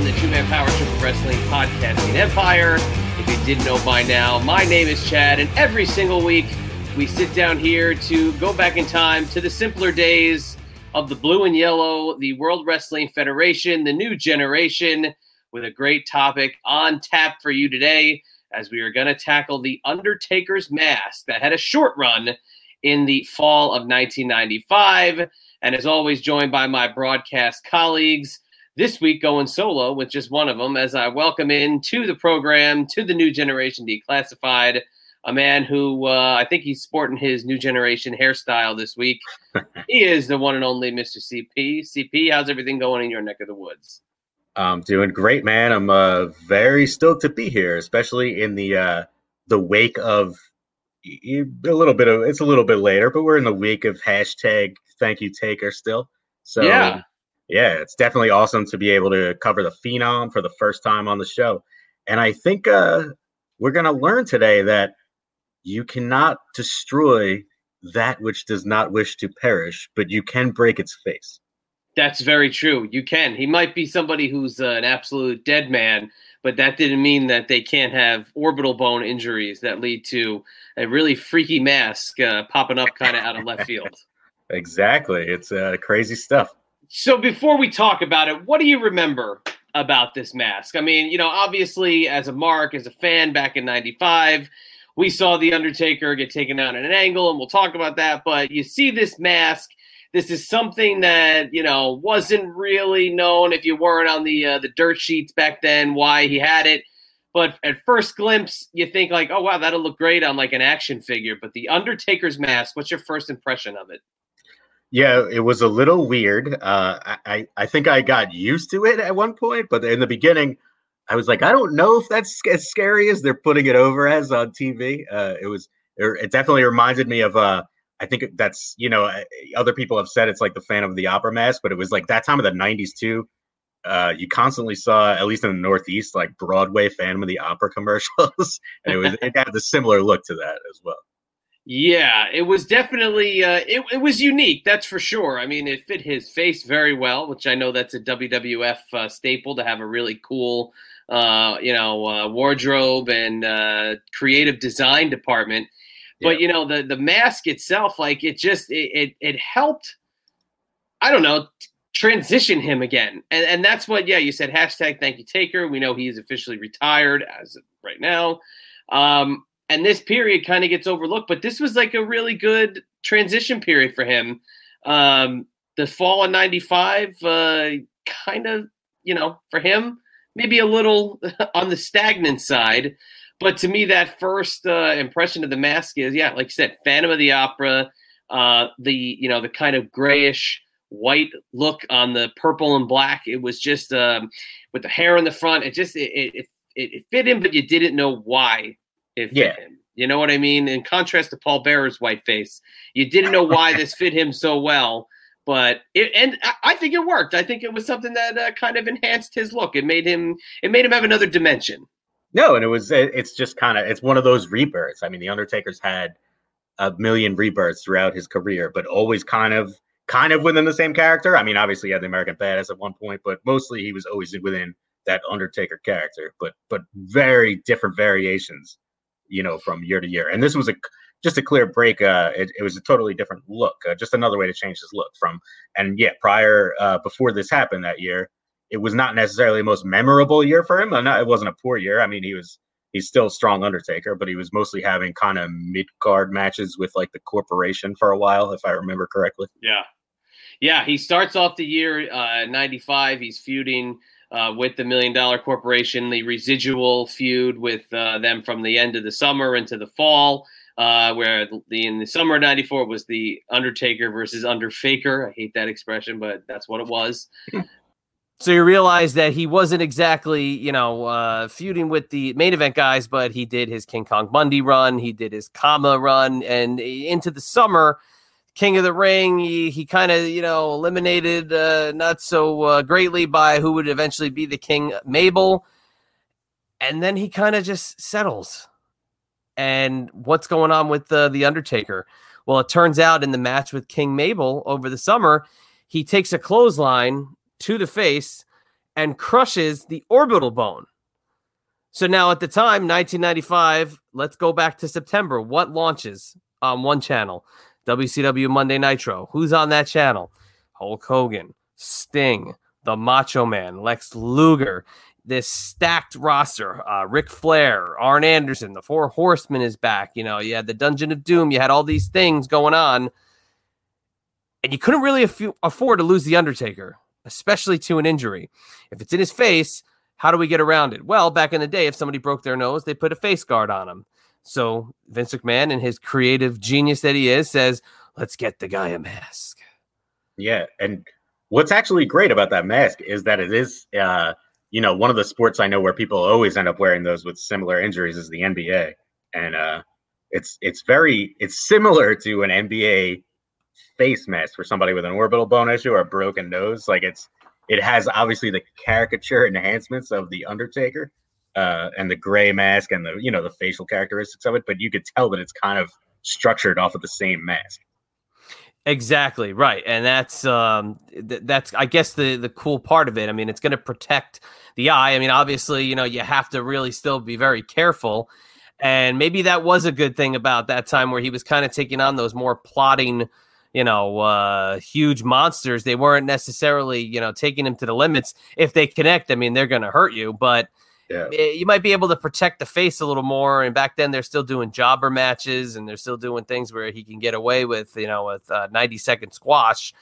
On the Two Man Power Trip of Wrestling Podcasting Empire. If you didn't know by now, my name is Chad, and every single week we sit down here to go back in time to the simpler days of the blue and yellow, the World Wrestling Federation, the new generation, with a great topic on tap for you today as we are going to tackle the Undertaker's mask that had a short run in the fall of 1995. And as always, joined by my broadcast colleagues. This week, going solo with just one of them as I welcome in to the program, to the new generation declassified, a man who uh, I think he's sporting his new generation hairstyle this week. he is the one and only Mr. CP. CP, how's everything going in your neck of the woods? I'm doing great, man. I'm uh, very stoked to be here, especially in the uh, the wake of a little bit of it's a little bit later, but we're in the week of hashtag Thank You Taker still. So Yeah. Yeah, it's definitely awesome to be able to cover the Phenom for the first time on the show, and I think uh, we're gonna learn today that you cannot destroy that which does not wish to perish, but you can break its face. That's very true. You can. He might be somebody who's uh, an absolute dead man, but that didn't mean that they can't have orbital bone injuries that lead to a really freaky mask uh, popping up kind of out of left field. Exactly, it's uh, crazy stuff. So before we talk about it, what do you remember about this mask? I mean, you know, obviously as a mark, as a fan back in 95, we saw the Undertaker get taken out at an angle and we'll talk about that, but you see this mask. This is something that you know wasn't really known if you weren't on the uh, the dirt sheets back then why he had it. But at first glimpse you think like oh wow that'll look great on like an action figure. But the undertaker's mask what's your first impression of it Yeah, it was a little weird. Uh, I, I think I got used to it at one point, but in the beginning, I was like, I don't know if that's as scary as they're putting it over as on TV. Uh, it was. It definitely reminded me of. Uh, I think that's you know other people have said it's like the Phantom of the Opera mask, but it was like that time of the '90s too. Uh, you constantly saw, at least in the Northeast, like Broadway Phantom of the Opera commercials, and it was it had a similar look to that as well. Yeah, it was definitely uh, it, it was unique. That's for sure. I mean, it fit his face very well, which I know that's a WWF uh, staple to have a really cool, uh, you know, uh, wardrobe and uh, creative design department. But you know, the the mask itself, like it just it it, it helped. I don't know transition him again, and and that's what yeah you said hashtag Thank you Taker. We know he's officially retired as of right now. Um, and this period kind of gets overlooked, but this was like a really good transition period for him. Um, the fall of '95, uh, kind of, you know, for him, maybe a little on the stagnant side. But to me, that first uh, impression of the mask is, yeah, like you said, Phantom of the Opera, uh, the you know the kind of grayish white look on the purple and black. It was just um, with the hair in the front. It just it, it, it, it fit in, but you didn't know why it fit Yeah. him. You know what I mean? In contrast to Paul Bearer's white face, you didn't know why this fit him so well. But it, and I- think it worked. I think it was something that uh, kind of enhanced his look. It made him it made him have another dimension. No, and it was it's just kind of it's one of those rebirths. I mean, the Undertaker's had a million rebirths throughout his career, but always kind of kind of within the same character. I mean, obviously he had the American Badass at one point, but mostly he was always within that Undertaker character, but but very different variations, you know, from year to year. And this was a just a clear break. Uh, it, it was a totally different look, uh, just another way to change his look from. And yeah, prior uh, before this happened that year, it was not necessarily the most memorable year for him. Not, it wasn't a poor year. I mean, he was he's still a strong Undertaker, but he was mostly having kind of mid card matches with like the corporation for a while, if I remember correctly. Yeah. Yeah, he starts off the year uh, 95. He's feuding uh, with the Million Dollar Corporation, the residual feud with uh, them from the end of the summer into the fall. Uh, where the, in the summer of '94 was the Undertaker versus Underfaker. I hate that expression, but that's what it was. So you realize that he wasn't exactly, you know, uh, feuding with the main event guys, but he did his King Kong Bundy run, he did his Kama run, and into the summer, King of the Ring, he, he kind of, you know, eliminated uh, not so uh, greatly by who would eventually be the King, Mabel, and then he kind of just settles. And what's going on with the the Undertaker? Well, it turns out in the match with King Mabel over the summer, he takes a clothesline to the face and crushes the orbital bone. So now at the time, 1995, let's go back to September. What launches on one channel? WCW Monday Nitro. Who's on that channel? Hulk Hogan, Sting, the Macho Man, Lex Luger. This stacked roster, uh, Ric Flair, Arn Anderson, the Four Horsemen is back. You know, you had the Dungeon of Doom, you had all these things going on, and you couldn't really aff- afford to lose the Undertaker especially to an injury. If it's in his face, how do we get around it? Well, back in the day, if somebody broke their nose, they put a face guard on them. So Vince McMahon, and his creative genius that he is, says, let's get the guy a mask. Yeah. And what's actually great about that mask is that it is, uh, you know, one of the sports I know where people always end up wearing those with similar injuries is the NBA. And uh, it's it's very it's similar to an NBA face mask for somebody with an orbital bone issue or a broken nose. Like it's it has obviously the caricature enhancements of the Undertaker uh, and the gray mask and the you know the facial characteristics of it, but you could tell that it's kind of structured off of the same mask. Exactly right, and that's um, th- that's I guess the the cool part of it. I mean, it's going to protect the eye. I mean, obviously, you know, you have to really still be very careful, and maybe that was a good thing about that time where he was kind of taking on those more plotting you know, uh, huge monsters. They weren't necessarily, you know, taking him to the limits. If they connect, I mean, they're going to hurt you, but yeah. you might be able to protect the face a little more. And back then, they're still doing jobber matches and they're still doing things where he can get away with, you know, with uh, 90 second squash.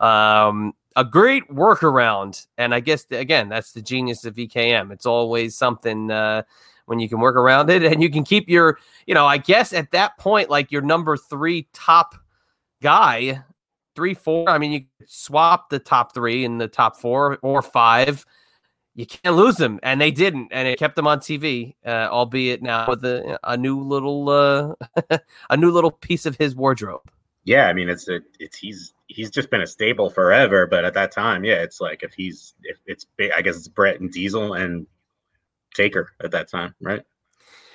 Um, a great workaround. And I guess, again, that's the genius of VKM. It's always something. Uh, when you can work around it and you can keep your, you know, I guess at that point, like your number three top guy, three, four. I mean, you swap the top three and the top four or five. You can't lose them, and they didn't, and it kept them on TV, uh, albeit now with a, a new little uh, a new little piece of his wardrobe. Yeah, I mean, it's a, it's he's he's just been a staple forever, but at that time, yeah, it's like if he's if it's I guess it's Bret and Diesel and Taker at that time, right?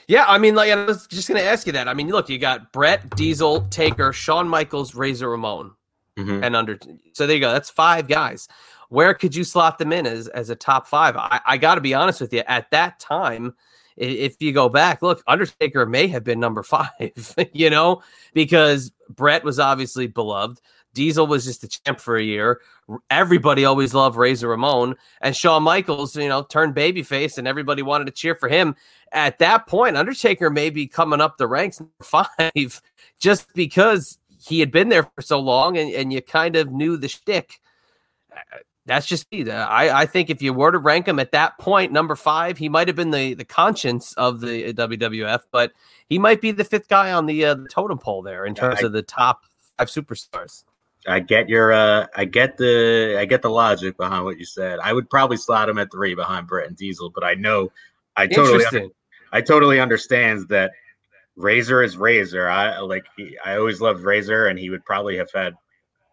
Yeah, I mean, like I was just going to ask you that. I mean, look, you got Bret, Diesel, Taker, Shawn Michaels, Razor Ramon, mm-hmm. and under. So there you go. That's five guys. Where could you slot them in as as a top five? I, I got to be honest with you. At that time, if you go back, look, Undertaker may have been number five. You know, because Bret was obviously beloved. Diesel was just a champ for a year. Everybody always loved Razor Ramon, and Shawn Michaels, you know, turned babyface, and everybody wanted to cheer for him at that point, Undertaker may be coming up the ranks five just because he had been there for so long and, and you kind of knew the shtick. That's just me. I, I think if you were to rank him at that point, number five, he might have been the, the conscience of the WWF, but he might be the fifth guy on the, uh, the totem pole there in terms I, of the top five superstars. I get your uh I get the I get the logic behind what you said. I would probably slot him at three behind Bret and Diesel, but I know I totally I totally understands that Razor is Razor. I like he, I always loved Razor, and he would probably have had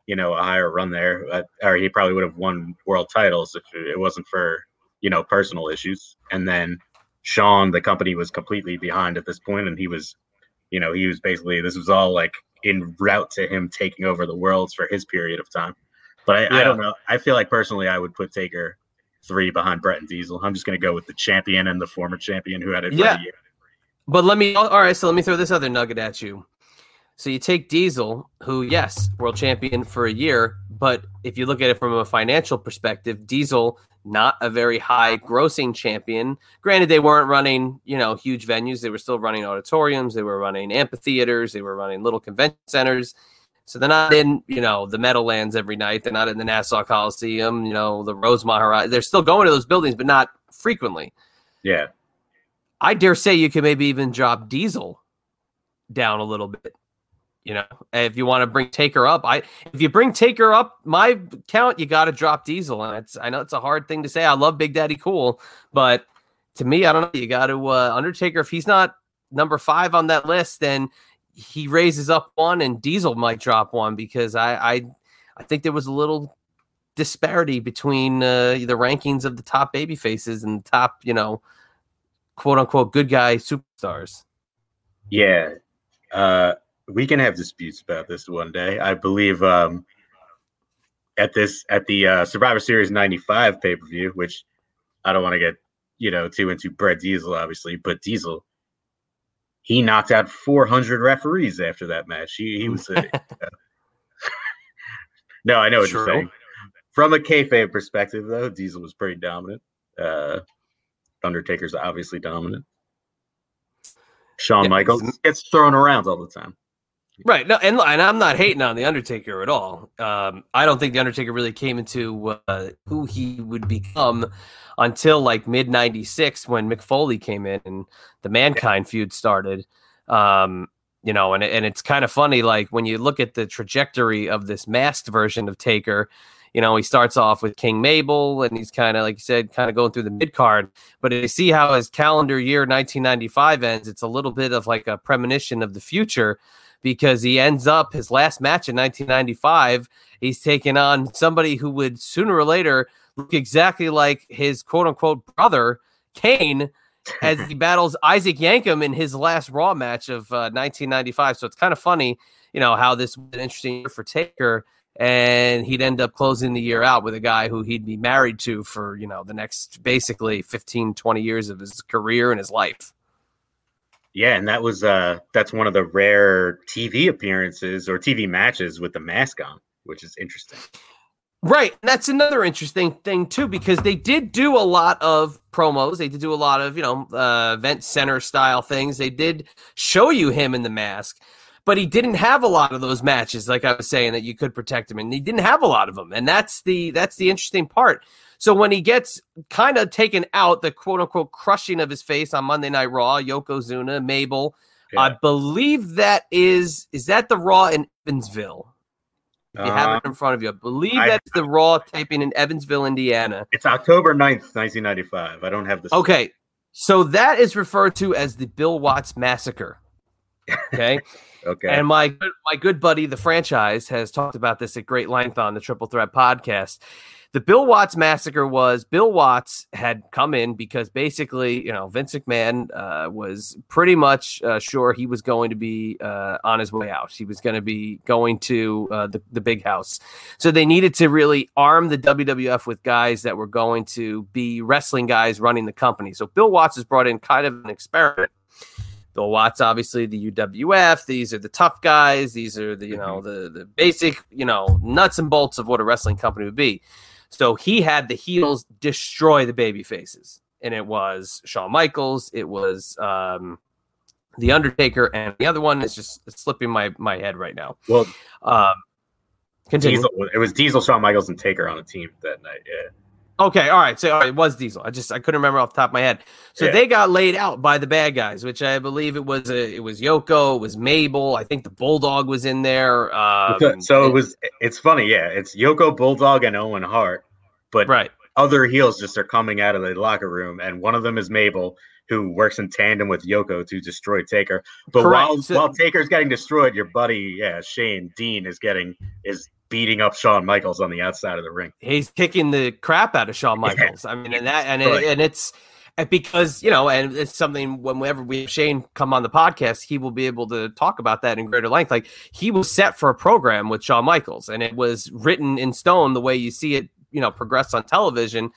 you know a higher run there, or he probably would have won world titles if it wasn't for you know personal issues. And then Shawn, the company was completely behind at this point, and he was, you know, he was basically this was all like in route to him taking over the worlds for his period of time. But I, yeah. I don't know. I feel like personally, I would put Taker three behind Bret and Diesel. I'm just going to go with the champion and the former champion who had it yeah. But let me, all right, so let me throw this other nugget at you. So you take Diesel, who, yes, world champion for a year, but if you look at it from a financial perspective, Diesel, not a very high grossing champion. Granted, they weren't running, you know, huge venues. They were still running auditoriums. They were running amphitheaters. They were running little convention centers. So they're not in, you know, the Meadowlands every night. They're not in the Nassau Coliseum, you know, the Rosemont Horizon. They're still going to those buildings, but not frequently. Yeah. I dare say you can maybe even drop Diesel down a little bit. You know, if you want to bring Taker up, I if you bring Taker up, my count, you got to drop Diesel, and it's I know it's a hard thing to say. I love Big Daddy Cool, but to me, I don't know. You got to uh, Undertaker. If he's not number five on that list, then he raises up one, and Diesel might drop one because I I, I think there was a little disparity between uh, the rankings of the top baby faces and the top, you know, quote unquote good guy superstars. Yeah. Uh, we can have disputes about this one day. I believe um, at this at the uh, Survivor Series 95 pay-per-view, which I don't want to get, you know, too into Bret Diesel, obviously, but Diesel he knocked out 400 referees after that match. He, he was. A, no, I know what True. you're saying. From a kayfabe perspective, though, Diesel was pretty dominant. Uh, Undertaker's obviously dominant. Shawn yeah, Michaels gets thrown around all the time. Right. No, and, and I'm not hating on the Undertaker at all. Um, I don't think the Undertaker really came into uh, who he would become until like mid '96 when Mick Foley came in and the Mankind yeah. feud started. Um, you know, and and it's kind of funny, like when you look at the trajectory of this masked version of Taker. You know, he starts off with King Mabel, and he's kind of, like you said, kind of going through the mid card. But if you see how his calendar year 1995 ends, it's a little bit of like a premonition of the future because he ends up his last match in 1995. He's taking on somebody who would sooner or later look exactly like his quote unquote brother, Kane, as he battles Isaac Yankem in his last Raw match of uh, 1995. So it's kind of funny, you know, how this was an interesting year for Taker. And he'd end up closing the year out with a guy who he'd be married to for, you know, the next basically 15, 20 years of his career and his life. Yeah, and that was uh that's one of the rare TV appearances or TV matches with the mask on, which is interesting. Right. And that's another interesting thing too, because they did do a lot of promos. They did do a lot of, you know, uh, event center style things. They did show you him in the mask, but he didn't have a lot of those matches, like I was saying, that you could protect him. And he didn't have a lot of them. And that's the that's the interesting part. So when he gets kind of taken out, the quote unquote crushing of his face on Monday Night Raw, Yokozuna, Mabel, yeah. I believe that is is that the Raw in Evansville? If you have it uh, in front of you, I believe I, that's the Raw taping in Evansville, Indiana. It's October 9th, 1995. I don't have this. Okay. So that is referred to as the Bill Watts Massacre. Okay. okay. And my my good buddy, the franchise, has talked about this at great length on the Triple Threat podcast the Bill Watts massacre was Bill Watts had come in because basically, you know, Vince McMahon uh, was pretty much uh, sure he was going to be uh, on his way out. He was going to be going to uh, the, the big house. So they needed to really arm the WWF with guys that were going to be wrestling guys running the company. So Bill Watts has brought in kind of an experiment. Bill Watts, obviously the UWF. These are the tough guys. These are the you know mm-hmm. the the basic you know nuts and bolts of what a wrestling company would be. So he had the heels destroy the baby faces. And it was Shawn Michaels, it was um, The Undertaker, and the other one is just slipping my, my head right now. Well, um, continue. Diesel, it was Diesel, Shawn Michaels, and Taker on a team that night. Yeah. Okay, all right. So all right, it was Diesel. I just I couldn't remember off the top of my head. So yeah. they got laid out by the bad guys, which I believe it was a, it was Yoko, it was Mabel. I think the Bulldog was in there. Um, so it was. It's funny, yeah. It's Yoko, Bulldog, and Owen Hart, but right. other heels just are coming out of the locker room, and one of them is Mabel, who works in tandem with Yoko to destroy Taker. But Correct. while so, while Taker's getting destroyed, your buddy, yeah, Shane Dean is getting is beating up Shawn Michaels on the outside of the ring. He's kicking the crap out of Shawn Michaels. Yeah. I mean, and that and it, and it's because you know, and it's something whenever we have Shane come on the podcast, he will be able to talk about that in greater length. Like he was set for a program with Shawn Michaels, and it was written in stone the way you see it, you know, progress on television.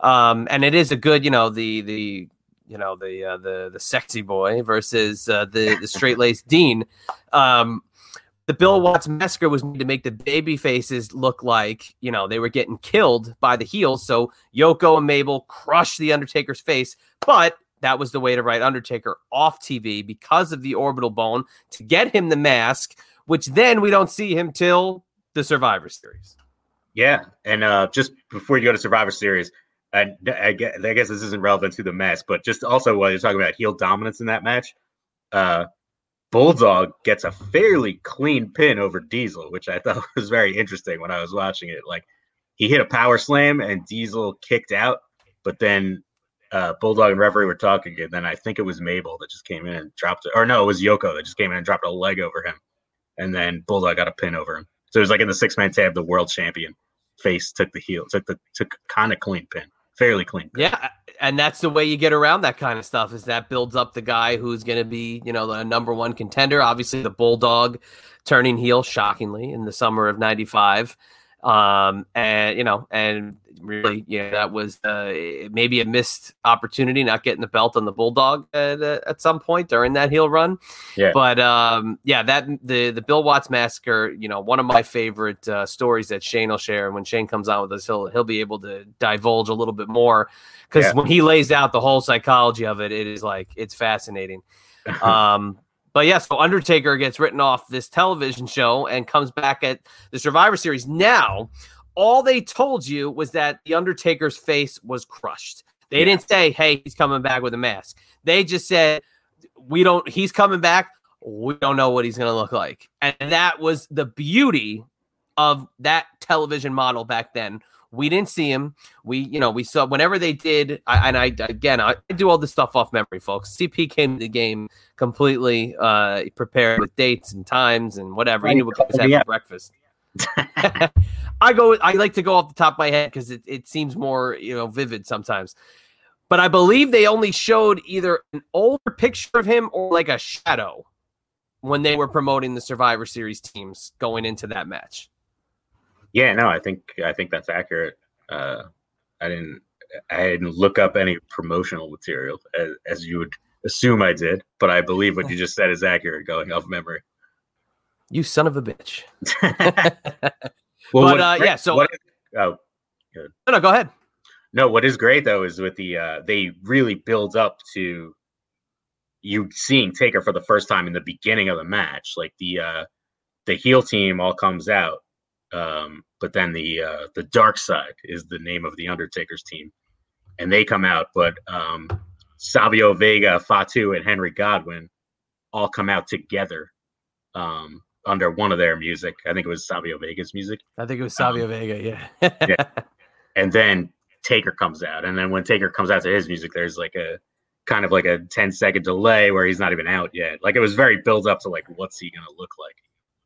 Um, and it is a good, you know, the the you know the uh, the the sexy boy versus uh, the the straight laced Dean. Um, the Bill Watts massacre was made to make the baby faces look like, you know, they were getting killed by the heels. So Yoko and Mabel crushed the Undertaker's face, but that was the way to write Undertaker off TV because of the orbital bone to get him the mask which then we don't see him till the Survivor Series. Yeah, and uh, just before you go to Survivor Series, I, I, guess, I guess this isn't relevant to the match, but just also while you're talking about heel dominance in that match, uh, Bulldog gets a fairly clean pin over Diesel, which I thought was very interesting when I was watching it. Like he hit a power slam and Diesel kicked out, but then uh, Bulldog and referee were talking, and then I think it was Mabel that just came in and dropped it, or no, it was Yoko that just came in and dropped a leg over him, and then Bulldog got a pin over him. So it was like in the six man tab, the world champion face took the heel, took the took kind of clean pin, fairly clean. Pin. Yeah, and that's the way you get around that kind of stuff. Is that builds up the guy who's going to be, you know, the number one contender. Obviously, the Bulldog turning heel shockingly in the summer of '95. Um, and you know, and really, yeah, that was uh, maybe a missed opportunity not getting the belt on the Bulldog at, uh, at some point during that heel run. Yeah. But um, yeah, that the the Bill Watts massacre, you know, one of my favorite uh, stories that Shane will share. And when Shane comes on with us, he'll he'll be able to divulge a little bit more because yeah. when he lays out the whole psychology of it, it is like it's fascinating. um, but yeah, so Undertaker gets written off this television show and comes back at the Survivor Series. Now, all they told you was that the Undertaker's face was crushed. They yeah. didn't say, "Hey, he's coming back with a mask." They just said, "We don't. He's coming back. We don't know what he's going to look like." And that was the beauty of that television model back then we didn't see him. We, you know, we saw whenever they did. I, and I again, I do all this stuff off memory, folks. CP came to the game completely uh, prepared with dates and times and whatever. He knew what was having breakfast. I go. I like to go off the top of my head because it, it seems more you know vivid sometimes. But I believe they only showed either an older picture of him or like a shadow when they were promoting the Survivor Series teams going into that match. Yeah, no, I think I think that's accurate. Uh, I didn't I didn't look up any promotional material as, as you would assume I did, but I believe what you just said is accurate going off memory. You son of a bitch. well, but uh, yeah, so what oh, good. No, no, go ahead. No, what is great though is with the uh, they really build up to you seeing Taker for the first time in the beginning of the match. Like the uh, the heel team all comes out um, but then the uh, the dark side is the name of the Undertaker's team, and they come out. But um, Savio Vega, Fatu, and Henry Godwinn all come out together um, under one of their music. I think it was Savio Vega's music. I think it was Savio um, Vega. Yeah. yeah. And then Taker comes out, and then when Taker comes out to his music, there's like a kind of like a 10 second delay where he's not even out yet. Like it was very built up to like what's he gonna look like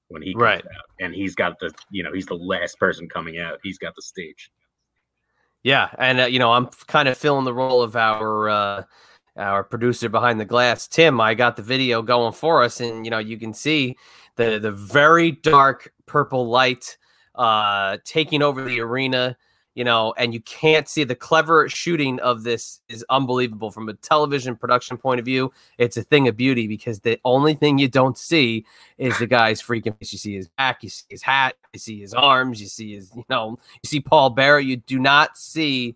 when he comes right. out, and he's got the you know he's the last person coming out. He's got the stage. Yeah, and uh, you know I'm kind of filling the role of our uh, our producer behind the glass, Tim. I got the video going for us, and you know you can see the the very dark purple light uh, taking over the arena you know, and you can't see the clever shooting of this is unbelievable from a television production point of view. It's a thing of beauty because the only thing you don't see is the guy's freaking face. You see his back, you see his hat, you see his arms, you see his, you know, you see Paul Bearer. You do not see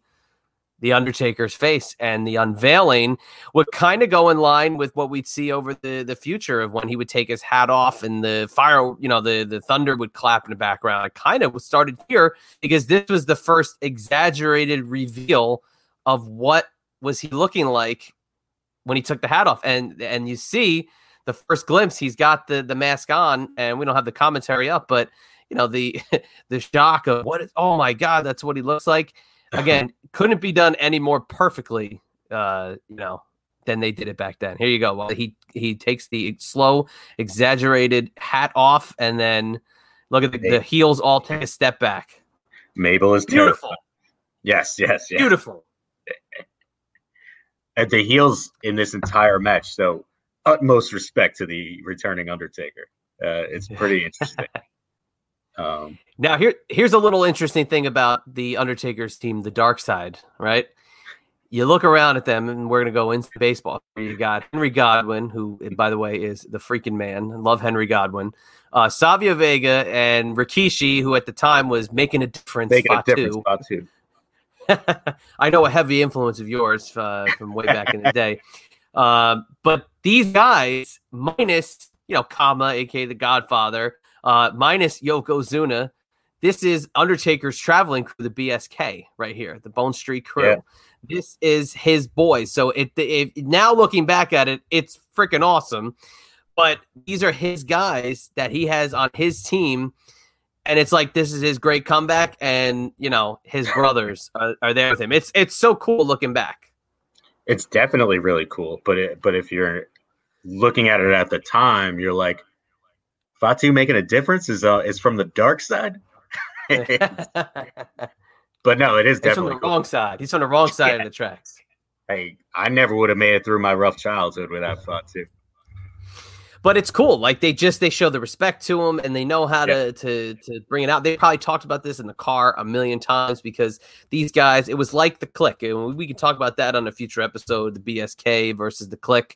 the Undertaker's face and the unveiling would kind of go in line with what we'd see over the the future of when he would take his hat off and the fire, you know, the the thunder would clap in the background. It kind of started here because this was the first exaggerated reveal of what was he looking like when he took the hat off, and and you see the first glimpse. He's got the the mask on, and we don't have the commentary up, but you know the the shock of what is oh my god, that's what he looks like again, couldn't be done any more perfectly, uh, you know, than they did it back then. Here you go. Well, he he takes the slow, exaggerated hat off, and then look at the, the heels all take a step back. Mabel is beautiful. Terrifying. Yes, yes, yes. Beautiful. At the heels in this entire match, so utmost respect to the returning Undertaker. Uh, it's pretty interesting. Um, now here here's a little interesting thing about the Undertaker's team, the Dark Side, right? You look around at them, and we're gonna go into baseball. You got Henry Godwinn, who, by the way, is the freaking man. I love Henry Godwinn, Uh, Savio Vega and Rikishi, who at the time was making a difference. Making a difference. I know a heavy influence of yours uh, from way back in the day. Uh, but these guys, minus you know, Kama, aka the Godfather, uh, minus Yokozuna. This is Undertaker's traveling crew, the BSK, right here, the Bone Street Krew. Yeah. This is his boys. So it, it now looking back at it, it's freaking awesome. But these are his guys that he has on his team and it's like this is his great comeback, and you know his brothers are, are there with him. It's it's so cool looking back. It's definitely really cool, but it, but if you're looking at it at the time, you're like, Fatu making a difference is uh, is from the dark side. but no, it is from definitely the cool. wrong side. He's on the wrong side Yeah. of the tracks. Hey, I never would have made it through my rough childhood without Fatu. But it's cool. Like they just they show the respect to him and they know how to to to bring it out. They probably talked about this in the car a million times because these guys, it was like the Kliq. And we can talk about that on a future episode, the BSK versus the Kliq.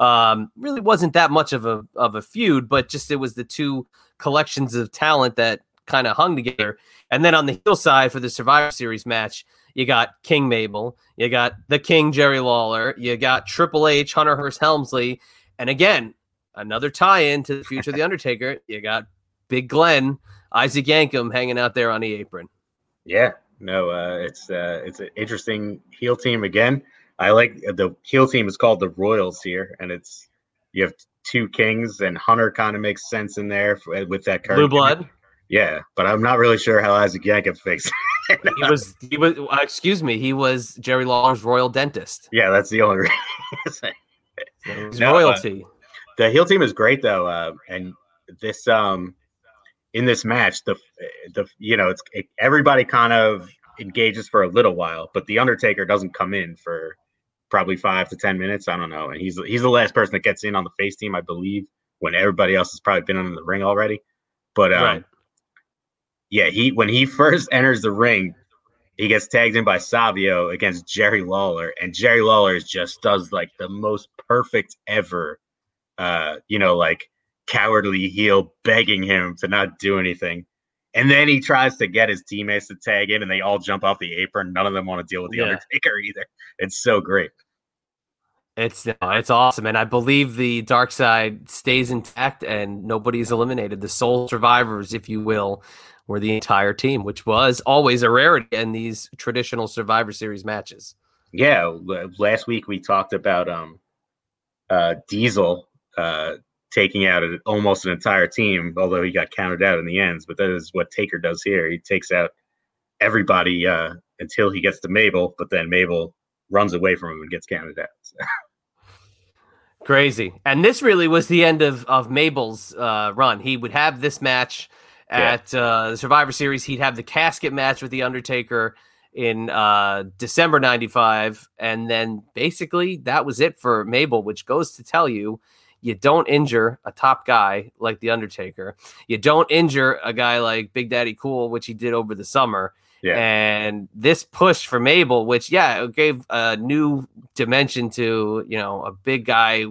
Um, really wasn't that much of a of a feud, but just it was the two collections of talent that kind of hung together. And then on the heel side for the Survivor Series match, you got King Mabel, you got the King Jerry Lawler, you got Triple H, Hunter Hearst Helmsley, and again, another tie-in to the future of the Undertaker. You got Big Glenn, Isaac Yankem hanging out there on the apron. Yeah, no, uh, it's uh, it's an interesting heel team again. I like the heel team is called the Royals here, and it's you have two kings, and Hunter kind of makes sense in there for, with that current Blue Blood. Yeah, but I'm not really sure how Isaac Yankem fixed. He was he was uh, excuse me, he was Jerry Lawler's royal dentist. yeah, that's the only reason. No, uh, royalty. the heel team is great though, uh, and this um in this match, the the you know it's it, everybody kind of engages for a little while, but the Undertaker doesn't come in for probably five to ten minutes. I don't know, and he's he's the last person that gets in on the face team, I believe, when everybody else has probably been in the ring already. But um, right. yeah, he when he first enters the ring, he gets tagged in by Savio against Jerry Lawler, and Jerry Lawler just does like the most perfect ever, uh, you know, like cowardly heel begging him to not do anything. And then he tries to get his teammates to tag in, and they all jump off the apron. None of them want to deal with the Yeah. Undertaker either. It's so great. It's it's awesome, and I believe the dark side stays intact, and nobody's eliminated. The sole survivors, if you will, were the entire team, which was always a rarity in these traditional Survivor Series matches. Yeah, last week we talked about um, uh, Diesel uh, taking out an, almost an entire team, although he got counted out in the ends. But that is what Taker does here. He takes out everybody uh, until he gets to Mabel, but then Mabel runs away from him and gets counted out. So, Crazy, and this really was the end of of Mabel's uh, run. He would have this match Yeah. at uh, the Survivor Series. He'd have the casket match with the Undertaker in uh, December '95, and then basically that was it for Mabel, which goes to tell you. You don't injure a top guy like The Undertaker. You don't injure a guy like Big Daddy Cool, which he did over the summer. yeah, And this push for Mabel, which yeah, it gave a new dimension to you know a big guy,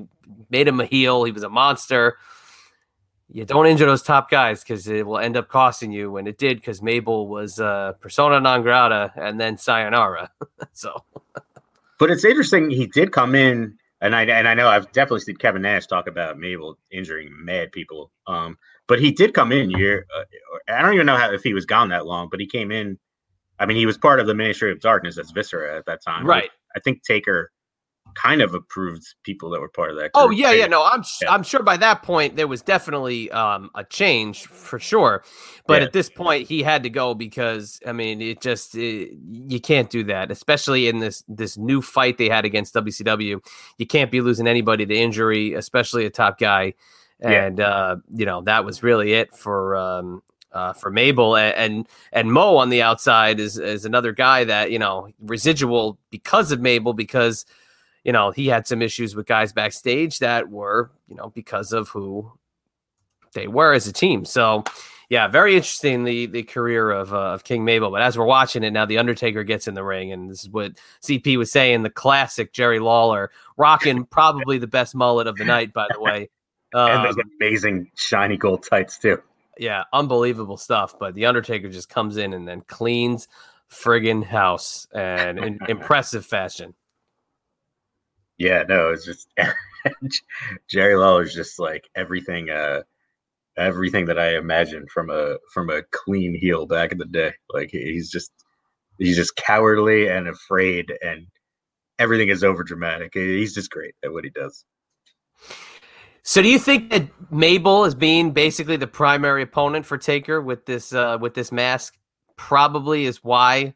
made him a heel. He was a monster. You don't injure those top guys because it will end up costing you, and it did because Mabel was uh, persona non grata and then sayonara. so but it's interesting. He did come in, and I and I know I've definitely seen Kevin Nash talk about Mabel injuring mad people. Um, but he did come in year. Uh, I don't even know how if he was gone that long, but he came in. I mean, he was part of the Ministry of Darkness as Viscera at that time. right. I think Taker kind of approved people that were part of that. Oh yeah, yeah. No, I'm Yeah. I'm sure by that point there was definitely um, a change for sure. But Yeah. at this point, he had to go because I mean, it just it, you can't do that, especially in this this new fight they had against WCW. You can't be losing anybody to injury, especially a top guy. Yeah. And uh, you know that was really it for um, uh, for Mabel and, and and Mo on the outside is is another guy that you know residual because of Mabel because you know, he had some issues with guys backstage that were, you know, because of who they were as a team. So, yeah, very interesting the the career of uh, of King Mabel. But as we're watching it now, the Undertaker gets in the ring, and this is what CP was saying: the classic Jerry Lawler rocking probably the best mullet of the night. By the way, and Um, those amazing shiny gold tights too. yeah, unbelievable stuff. But the Undertaker just comes in and then cleans friggin' house and in impressive fashion. Yeah, no, it's just Jerry Lawler's just like everything, uh, everything that I imagined from a from a clean heel back in the day. Like he's just he's just cowardly and afraid, and everything is over dramatic. He's just great at what he does. So, do you think that Mabel is being basically the primary opponent for Taker with this uh, with this mask? Probably is why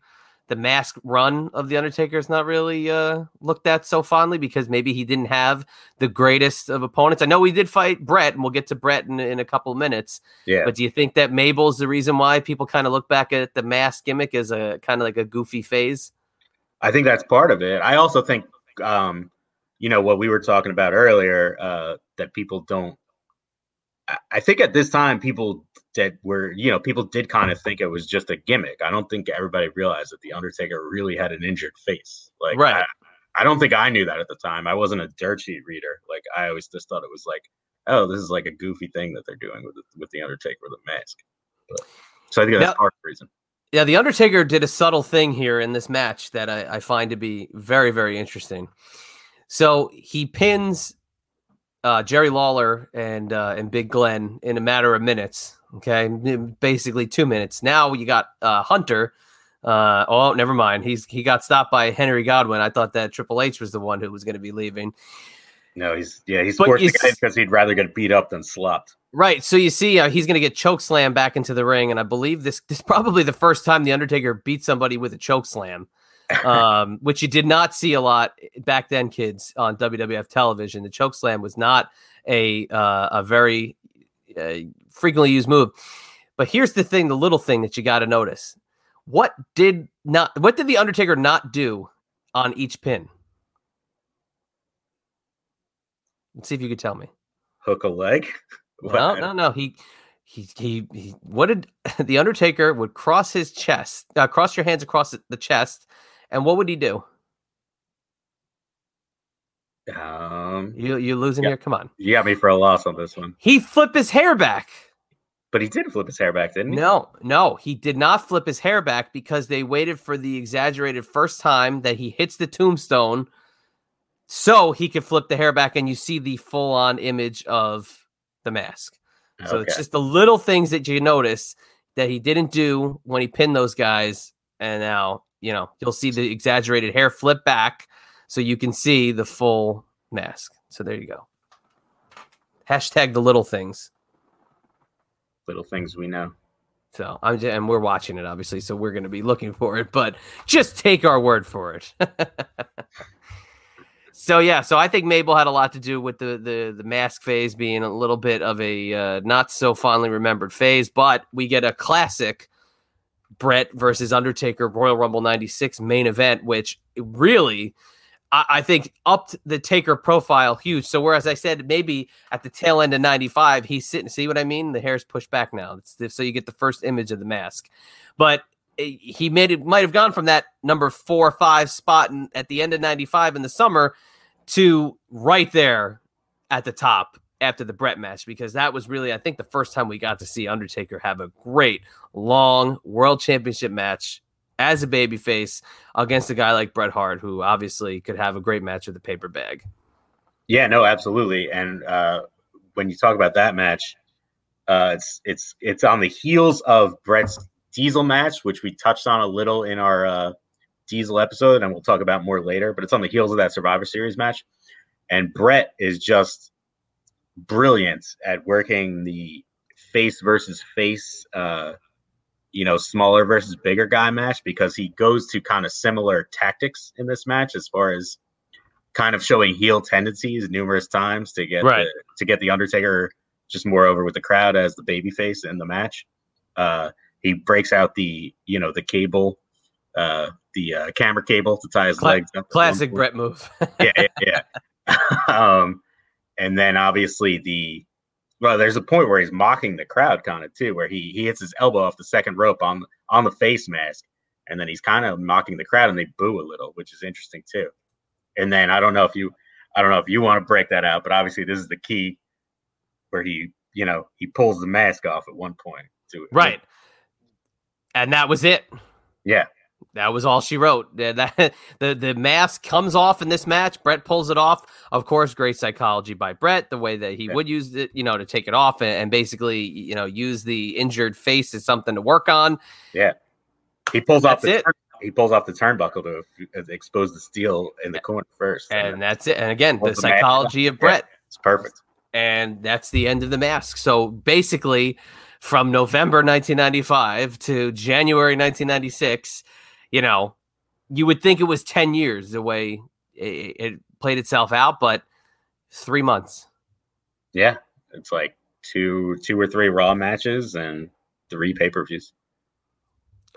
the mask run of the Undertaker is not really uh, looked at so fondly because maybe he didn't have the greatest of opponents. I know we did fight Bret, and we'll get to Bret in, in a couple of minutes. Yeah. But do you think that Mabel's the reason why people kind of look back at the mask gimmick as a kind of like a goofy phase? I think that's part of it. I also think, um, you know, what we were talking about earlier, uh, that people don't. I think at this time, people that were, you know, people did kind of think it was just a gimmick. I don't think everybody realized that the Undertaker really had an injured face. Like, right. I, I don't think I knew that at the time. I wasn't a dirt sheet reader. Like, I always just thought it was like, oh, this is like a goofy thing that they're doing with the, with the Undertaker with a mask. But, so I think that's now, part of the reason. Yeah, the Undertaker did a subtle thing here in this match that I, I find to be very, very interesting. So he pins uh, Jerry Lawler and uh, and Big Glenn in a matter of minutes. Okay, basically two minutes. Now you got uh, Hunter. Uh, oh, never mind. He's he got stopped by Henry Godwinn. I thought that Triple H was the one who was going to be leaving. No, he's yeah, he's forced because he'd rather get beat up than slapped. Right. So you see, uh, he's going to get choke slam back into the ring, and I believe this this is probably the first time the Undertaker beat somebody with a choke slam, um, which you did not see a lot back then, kids on WWF television. The choke slam was not a uh, a very uh, frequently used move. But here's the thing, the little thing that you got to notice. What did not what did the Undertaker not do on each pin? Let's see if you could tell me. Hook a leg? No, no, no. He he, he, he, what did the Undertaker would cross his chest, uh, cross your hands across the chest, and what would he do? Um, you you losing yeah. here? Come on, you got me for a loss on this one. He flip his hair back. But he did flip his hair back, didn't he? No, no, he did not flip his hair back because they waited for the exaggerated first time that he hits the tombstone so he could flip the hair back and you see the full on image of the mask. So okay. it's just the little things that you notice that he didn't do when he pinned those guys. And now, you know, you'll see the exaggerated hair flip back so you can see the full mask. So there you go. Hashtag the little things little things we know. So I'm just, and we're watching it obviously, so we're going to be looking for it, but just take our word for it. so yeah, so I think Mabel had a lot to do with the the the mask phase being a little bit of a uh, not so fondly remembered phase, but we get a classic Bret versus Undertaker Royal Rumble 96 main event which really I, I think upped the taker profile huge. So whereas I said maybe at the tail end of 95, he's sitting, see what I mean? The hair's pushed back now. It's, so you get the first image of the mask. But eh, he made it might have gone from that number four or five spot in, at the end of 95 in the summer to right there at the top after the Bret match because that was really, I think, the first time we got to see Undertaker have a great long world championship match as a babyface against a guy like Bret Hart, who obviously could have a great match with a paper bag. Yeah, no, absolutely. And uh, when you talk about that match, uh, it's it's it's on the heels of Bret's Diesel match, which we touched on a little in our uh, Diesel episode, and we'll talk about more later. But it's on the heels of that Survivor Series match, and Bret is just brilliant at working the face versus face uh, you know, smaller versus bigger guy match because he goes to kind of similar tactics in this match as far as kind of showing heel tendencies numerous times to get right. the, to get the Undertaker just more over with the crowd as the babyface in the match. Uh, he breaks out the you know the cable, uh, the uh, camera cable to tie his Cla- legs. Up classic Bret move. yeah, yeah. yeah. um, and then obviously the well, there's a point where he's mocking the crowd kind of too, where he he hits his elbow off the second rope on on the face mask, and then he's kind of mocking the crowd, and they boo a little, which is interesting too. And then I don't know if you I don't know if you want to break that out, but obviously this is the key where he you know he pulls the mask off at one point to right, and that was it. Yeah, That was all she wrote. The, that, the the mask comes off in this match. Bret pulls it off. Of course, great psychology by Bret. The way that he Yeah. would use it, you know, to take it off and, and basically, you know, use the injured face as something to work on. Yeah, he pulls off the it. turn- he pulls off the turnbuckle to uh, expose the steel in the corner first. And that's it. And again, the the mask psychology of Bret. it's perfect. and that's the end of the mask. So basically, from November 1995 to January 1996, you know, you would think it was 10 years the way it, it played itself out, but three months. Yeah, it's like two two or three Raw matches and three pay per views.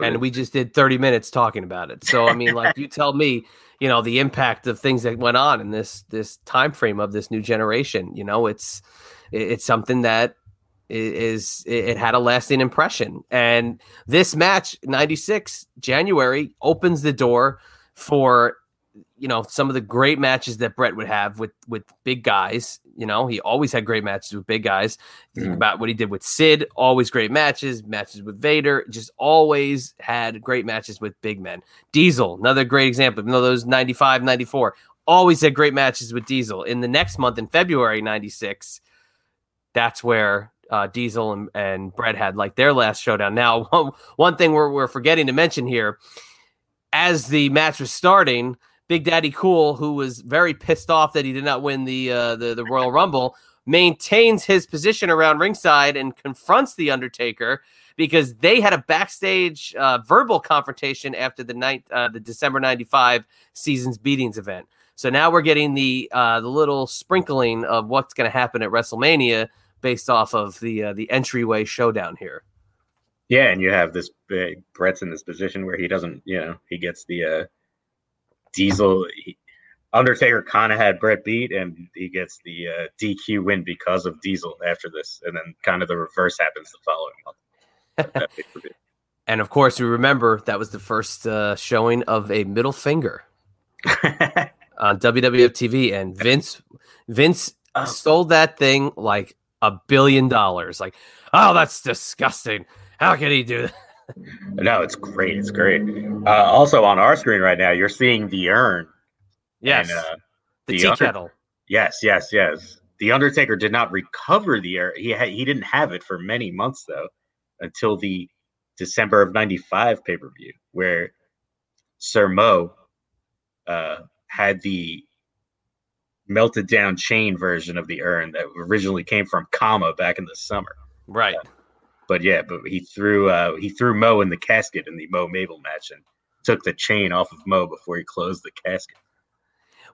And we just did 30 minutes talking about it. So I mean, like you tell me, you know, the impact of things that went on in this this time frame of this new generation. You know, it's it's something that is it had a lasting impression. And this match, 96 January, opens the door for you know some of the great matches that Bret would have with with big guys. You know, he always had great matches with big guys. Think Mhm. about what he did with Sid, always great matches, matches with Vader, just always had great matches with big men. Diesel, another great example. Even though those 95, 94, always had great matches with Diesel. In the next month, in February 96, that's where uh, Diesel and, and Bret had like their last showdown. Now, one, one thing we're, we're forgetting to mention here as the match was starting, Big Daddy Cool, who was very pissed off that he did not win the uh, the, the Royal Rumble, maintains his position around ringside and confronts the Undertaker because they had a backstage uh, verbal confrontation after the night uh, the December '95 season's beatings event. So now we're getting the uh, the little sprinkling of what's going to happen at WrestleMania based off of the uh, the entryway showdown here. Yeah, and you have this big Bret's in this position where he doesn't, you know, he gets the uh Diesel. He, Undertaker kind of had Bret beat, and he gets the uh, DQ win because of Diesel after this, and then kind of the reverse happens the following month. And of course, we remember that was the first uh, showing of a middle finger on WWF TV, and Vince Vince Oh. sold that thing like a billion dollars. Like, oh, that's disgusting. How can he do that? no, it's great. It's great. Uh, also on our screen right now, you're seeing the urn. Yes, And, uh, the, the tea Under- kettle. yes, yes, yes. The Undertaker did not recover the urn. He had, he didn't have it for many months though, until the December of '95 pay per view, where Sir Mo uh, had the melted down chain version of the urn that originally came from Kama back in the summer. Right. But yeah, but he threw uh, he threw Mo in the casket in the Mo Mabel match and took the chain off of Mo before he closed the casket.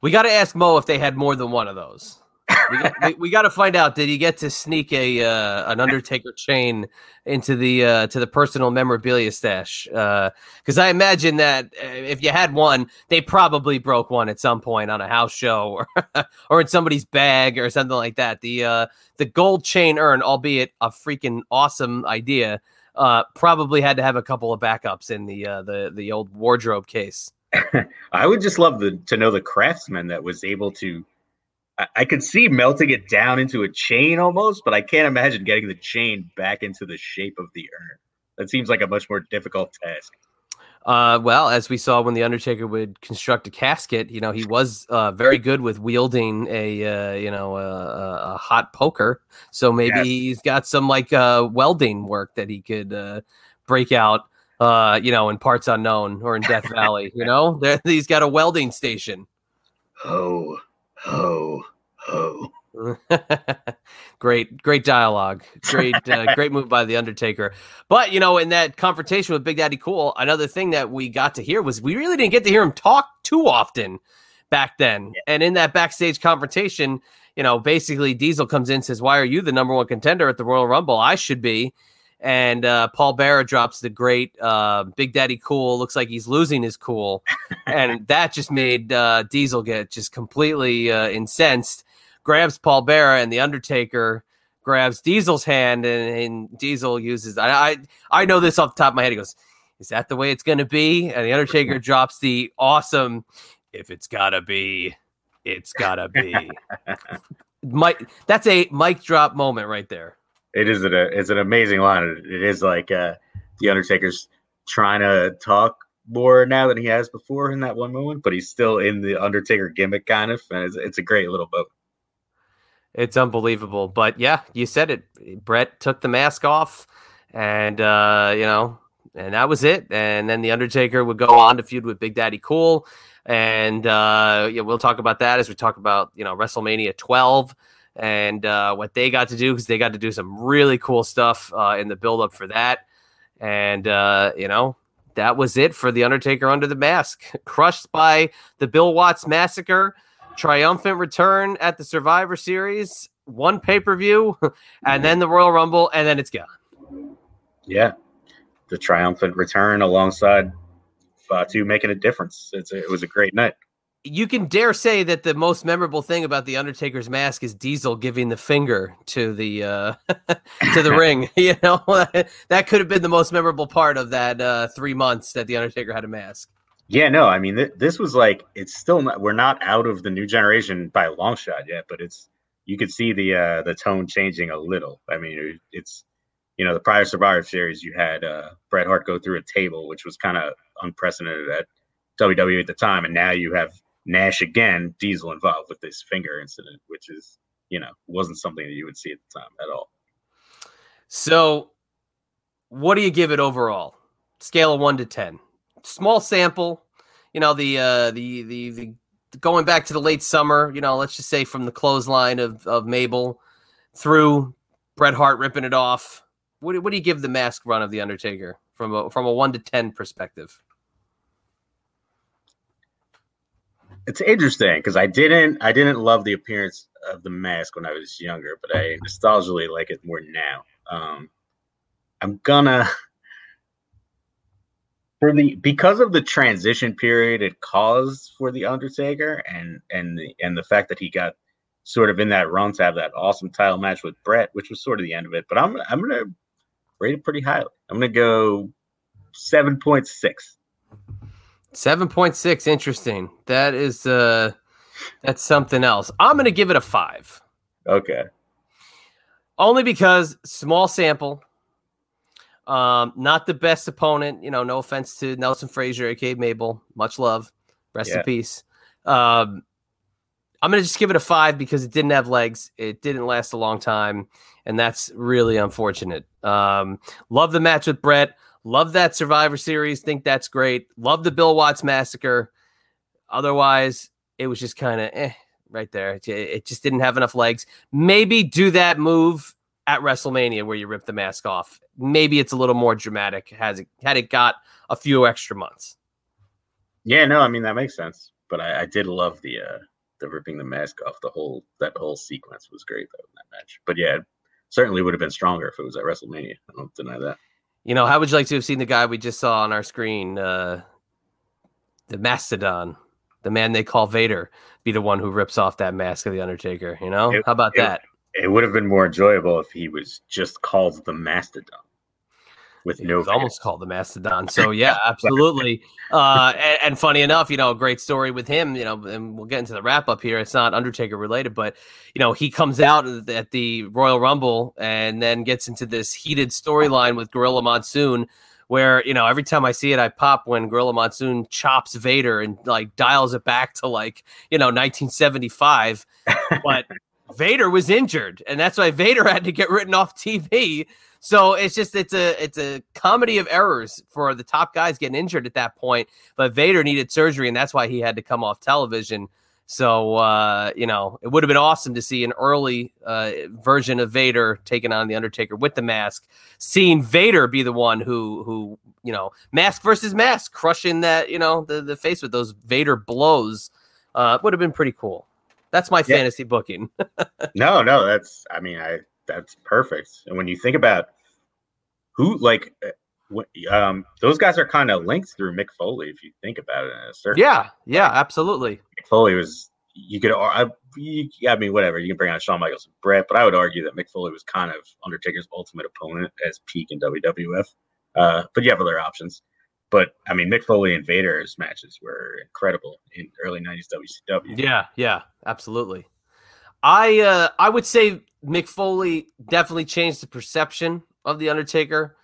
We got to ask Mo if they had more than one of those. We got, we, we got to find out. Did he get to sneak a uh, an Undertaker chain into the uh, to the personal memorabilia stash? Because I imagine that uh, if you had one, they probably broke one at some point on a house show or or in somebody's bag or something like that. The uh, the gold chain urn, albeit a freaking awesome idea, uh, probably had to have a couple of backups in the uh, the the old wardrobe case. I would just love the, to know the craftsman that was able to. I, I could see melting it down into a chain almost, but I can't imagine getting the chain back into the shape of the urn. That seems like a much more difficult task. Uh, well, as we saw when the Undertaker would construct a casket, you know, he was uh, very good with wielding a uh, you know a, a, a hot poker. So maybe Yes. he's got some like uh, welding work that he could uh, break out. Uh, you know, in parts unknown or in Death Valley. You know, there, he's got a welding station. Ho, ho, ho. great, great dialogue. Great, uh, great move by the Undertaker. But you know, in that confrontation with Big Daddy Cool, another thing that we got to hear was we really didn't get to hear him talk too often back then. And in that backstage confrontation, you know, basically Diesel comes in and says, "Why are you the number one contender at the Royal Rumble? I should be." And uh, Paul Bearer drops the great uh, Big Daddy Cool. Looks like he's losing his cool, and that just made uh, Diesel get just completely uh, incensed. Grabs Paul Bearer, and the Undertaker grabs Diesel's hand, and, and Diesel uses. I, I I know this off the top of my head. He goes, "Is that the way it's going to be?" And the Undertaker drops the awesome. If it's gotta be, it's gotta be. Mike, that's a mic drop moment right there. It is an, it's an amazing line. It is like uh, the Undertaker's trying to talk more now than he has before in that one moment, but he's still in the Undertaker gimmick kind of, and it's, it's a great little boat. It's unbelievable, but yeah, you said it. Bret took the mask off, and uh, you know, and that was it. And then the Undertaker would go on to feud with Big Daddy Cool, and uh, yeah, we'll talk about that as we talk about you know WrestleMania 12 and uh, what they got to do because they got to do some really cool stuff uh, in the build up for that. And uh, you know, that was it for the Undertaker under the mask, crushed by the Bill Watts massacre, triumphant return at the Survivor Series, one pay per view, and then the Royal Rumble, and then it's gone. Yeah, the triumphant return alongside Fatu making a difference. It's a, it was a great night you can dare say that the most memorable thing about the Undertaker's mask is Diesel giving the finger to the uh, to the ring. You know that could have been the most memorable part of that uh, three months that the Undertaker had a mask. Yeah, no, I mean th- this was like it's still not. We're not out of the new generation by a long shot yet, but it's you could see the uh, the tone changing a little. I mean, it's you know the prior Survivor Series, you had uh, Bret Hart go through a table, which was kind of unprecedented at WWE at the time, and now you have Nash again, Diesel involved with this finger incident, which is, you know, wasn't something that you would see at the time at all. So, what do you give it overall? Scale of one to ten. Small sample. You know the uh, the the the going back to the late summer. You know, let's just say from the clothesline of of Mabel through Bret Hart ripping it off. What, what do you give the mask run of the Undertaker from a from a one to ten perspective? it's interesting because I didn't I didn't love the appearance of the mask when I was younger, but I nostalgically like it more now. Um, I'm gonna for the because of the transition period it caused for the Undertaker and and the and the fact that he got sort of in that run to have that awesome title match with Bret, which was sort of the end of it. But I'm I'm gonna rate it pretty highly. I'm gonna go seven point six. 7.6 interesting. That is uh that's something else. I'm to give it a 5. Okay. Only because small sample. Um not the best opponent, you know, no offense to Nelson Frazier aka Mabel. Much love. Rest yeah. in peace. Um I'm going to just give it a 5 because it didn't have legs. It didn't last a long time and that's really unfortunate. Um love the match with Bret. Love that Survivor Series. Think that's great. Love the Bill Watts massacre. Otherwise, it was just kind of eh, right there. It just didn't have enough legs. Maybe do that move at WrestleMania where you rip the mask off. Maybe it's a little more dramatic. Has it had it got a few extra months? Yeah, no, I mean that makes sense. But I, I did love the uh the ripping the mask off. The whole that whole sequence was great though in that match. But yeah, certainly would have been stronger if it was at WrestleMania. I don't deny that. You know, how would you like to have seen the guy we just saw on our screen, uh, the Mastodon, the man they call Vader, be the one who rips off that mask of the Undertaker? You know, it, how about it, that? It would have been more enjoyable if he was just called the Mastodon with no. It's almost called the Mastodon. So yeah, absolutely. uh, and, and, funny enough, you know, a great story with him. You know, and we'll get into the wrap up here. It's not Undertaker related, but you know, he comes out at the Royal Rumble and then gets into this heated storyline with Gorilla Monsoon. Where you know every time I see it, I pop when Gorilla Monsoon chops Vader and like dials it back to like you know 1975, but Vader was injured, and that's why Vader had to get written off TV so it's just it's a it's a comedy of errors for the top guys getting injured at that point. But Vader needed surgery, and that's why he had to come off television. So uh, you know, it would have been awesome to see an early uh, version of Vader taking on the Undertaker with the mask. Seeing Vader be the one who who you know mask versus mask, crushing that you know the the face with those Vader blows uh, would have been pretty cool. That's my yeah. fantasy booking. no, no, that's I mean I that's perfect. And when you think about who like uh, um, those guys are kind of linked through Mick Foley if you think about it. In a certain yeah, yeah, absolutely. Mick Foley was you could I, you, I mean whatever you can bring on Shawn Michaels and Bret, but I would argue that Mick Foley was kind of Undertaker's ultimate opponent as peak in WWF. Uh, but you have other options. But I mean, Mick Foley and Vader's matches were incredible in early '90s WCW. Yeah, yeah, absolutely. I uh, I would say Mick Foley definitely changed the perception of the Undertaker,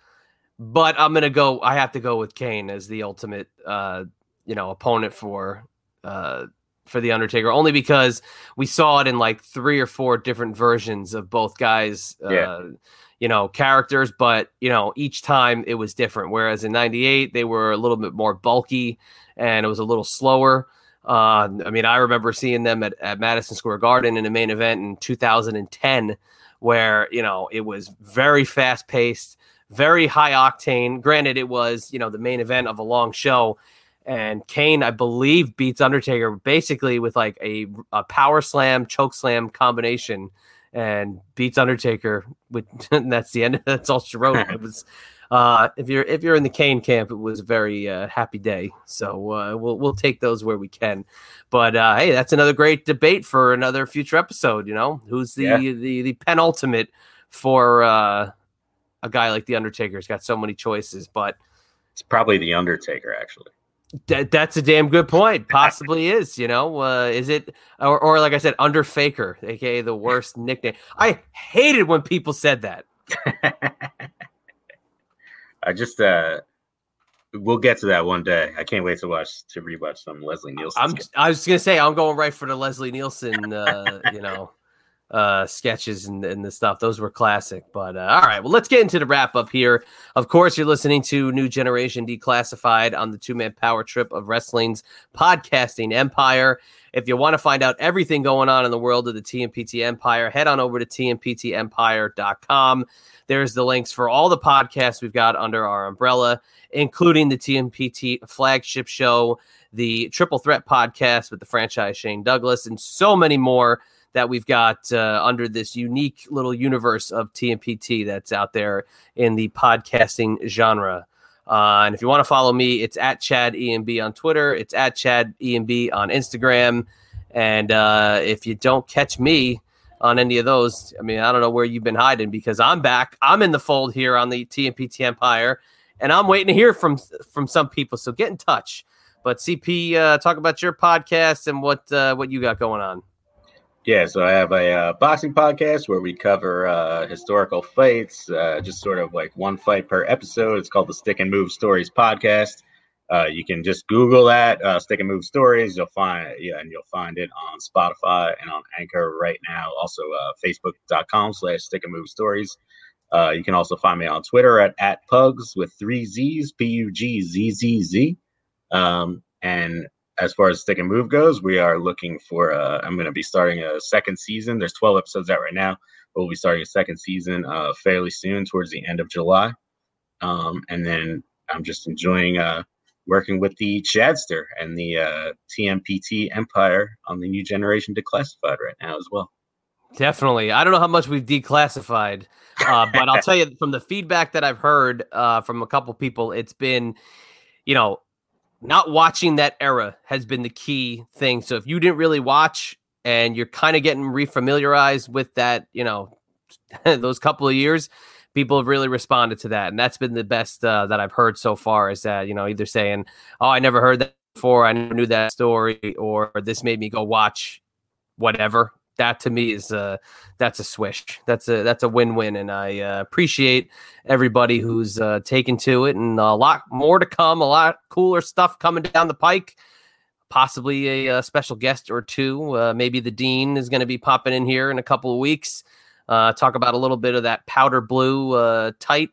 but I'm gonna go. I have to go with Kane as the ultimate, uh, you know, opponent for uh, for the Undertaker, only because we saw it in like three or four different versions of both guys. Yeah. You know, characters, but you know, each time it was different. Whereas in '98 they were a little bit more bulky and it was a little slower. Uh, I mean, I remember seeing them at, at Madison Square Garden in a main event in 2010, where you know it was very fast paced, very high octane. Granted, it was you know the main event of a long show, and Kane, I believe, beats Undertaker basically with like a, a power slam, choke slam combination, and beats Undertaker. With and that's the end. That's all she wrote. it was. Uh, if you're if you're in the Kane camp, it was a very uh, happy day. So uh, we'll we'll take those where we can. But uh, hey, that's another great debate for another future episode. You know, who's the Yeah. the the penultimate for uh, a guy like the Undertaker? He's got so many choices, but It's probably the Undertaker, actually. That, that's a damn good point. Possibly is, you know, uh, is it or, or like I said, under Faker, aka the worst nickname. I hated when people said that. I just uh we'll get to that one day. I can't wait to watch to rewatch some Leslie Nielsen. I'm I was gonna say I'm going right for the Leslie Nielsen, uh, you know, uh, sketches and, and the stuff. Those were classic. But uh, all right, well, let's get into the wrap up here. Of course, you're listening to New Generation Declassified on the two man power trip of wrestling's podcasting empire. If you want to find out everything going on in the world of the TMPT Empire, head on over to tmptempire.com. There's the links for all the podcasts we've got under our umbrella, including the TMPT flagship show, the Triple Threat podcast with the franchise Shane Douglas, and so many more that we've got uh, under this unique little universe of TMPT that's out there in the podcasting genre. Uh, and if you want to follow me, it's at Chad EMB on Twitter. It's at Chad EMB on Instagram. And uh, if you don't catch me on any of those, I mean, I don't know where you've been hiding because I'm back. I'm in the fold here on the TMPT Empire, and I'm waiting to hear from from some people. So get in touch. But CP, uh, talk about your podcast and what uh, what you got going on. Yeah, so I have a uh, boxing podcast where we cover uh, historical fights, uh, just sort of like one fight per episode. It's called the Stick and Move Stories podcast. Uh, you can just Google that uh, Stick and Move Stories. You'll find yeah, and you'll find it on Spotify and on Anchor right now. Also, uh, Facebook.com/slash Stick and Move Stories. You can also find me on Twitter at at Pugs with three Z's, P U G Z Z Z. Um, and as far as stick and move goes, we are looking for. Uh, I'm going to be starting a second season. There's 12 episodes out right now. But we'll be starting a second season uh, fairly soon, towards the end of July. Um, and then I'm just enjoying uh, working with the Chadster and the uh, TMPT Empire on the new generation declassified right now as well. Definitely. I don't know how much we've declassified, uh, but I'll tell you from the feedback that I've heard uh, from a couple people, it's been, you know, not watching that era has been the key thing. So if you didn't really watch and you're kind of getting refamiliarized with that, you know, those couple of years, people have really responded to that. And that's been the best uh, that I've heard so far is that, you know, either saying, oh, I never heard that before, I never knew that story, or this made me go watch whatever. That to me is a that's a swish. That's a that's a win-win, and I uh, appreciate everybody who's uh, taken to it, and a lot more to come. A lot cooler stuff coming down the pike. Possibly a, uh special guest or two. Uh, maybe the dean is going to be popping in here in a couple of weeks. Uh, talk about a little bit of that powder blue uh, tight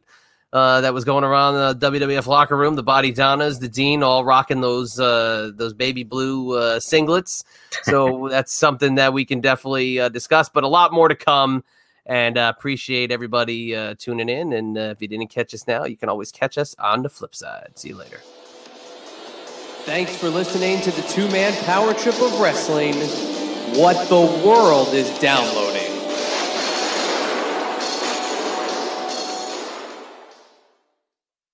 uh, that was going around the WWF locker room. The Body Donnas, the Dean, all rocking those uh, those baby blue uh, singlets. So that's something that we can definitely uh, discuss. But a lot more to come. And uh, appreciate everybody uh, tuning in. And uh, if you didn't catch us now, you can always catch us on the flip side. See you later. Thanks for listening to the two man power trip of wrestling. What the world is downloading.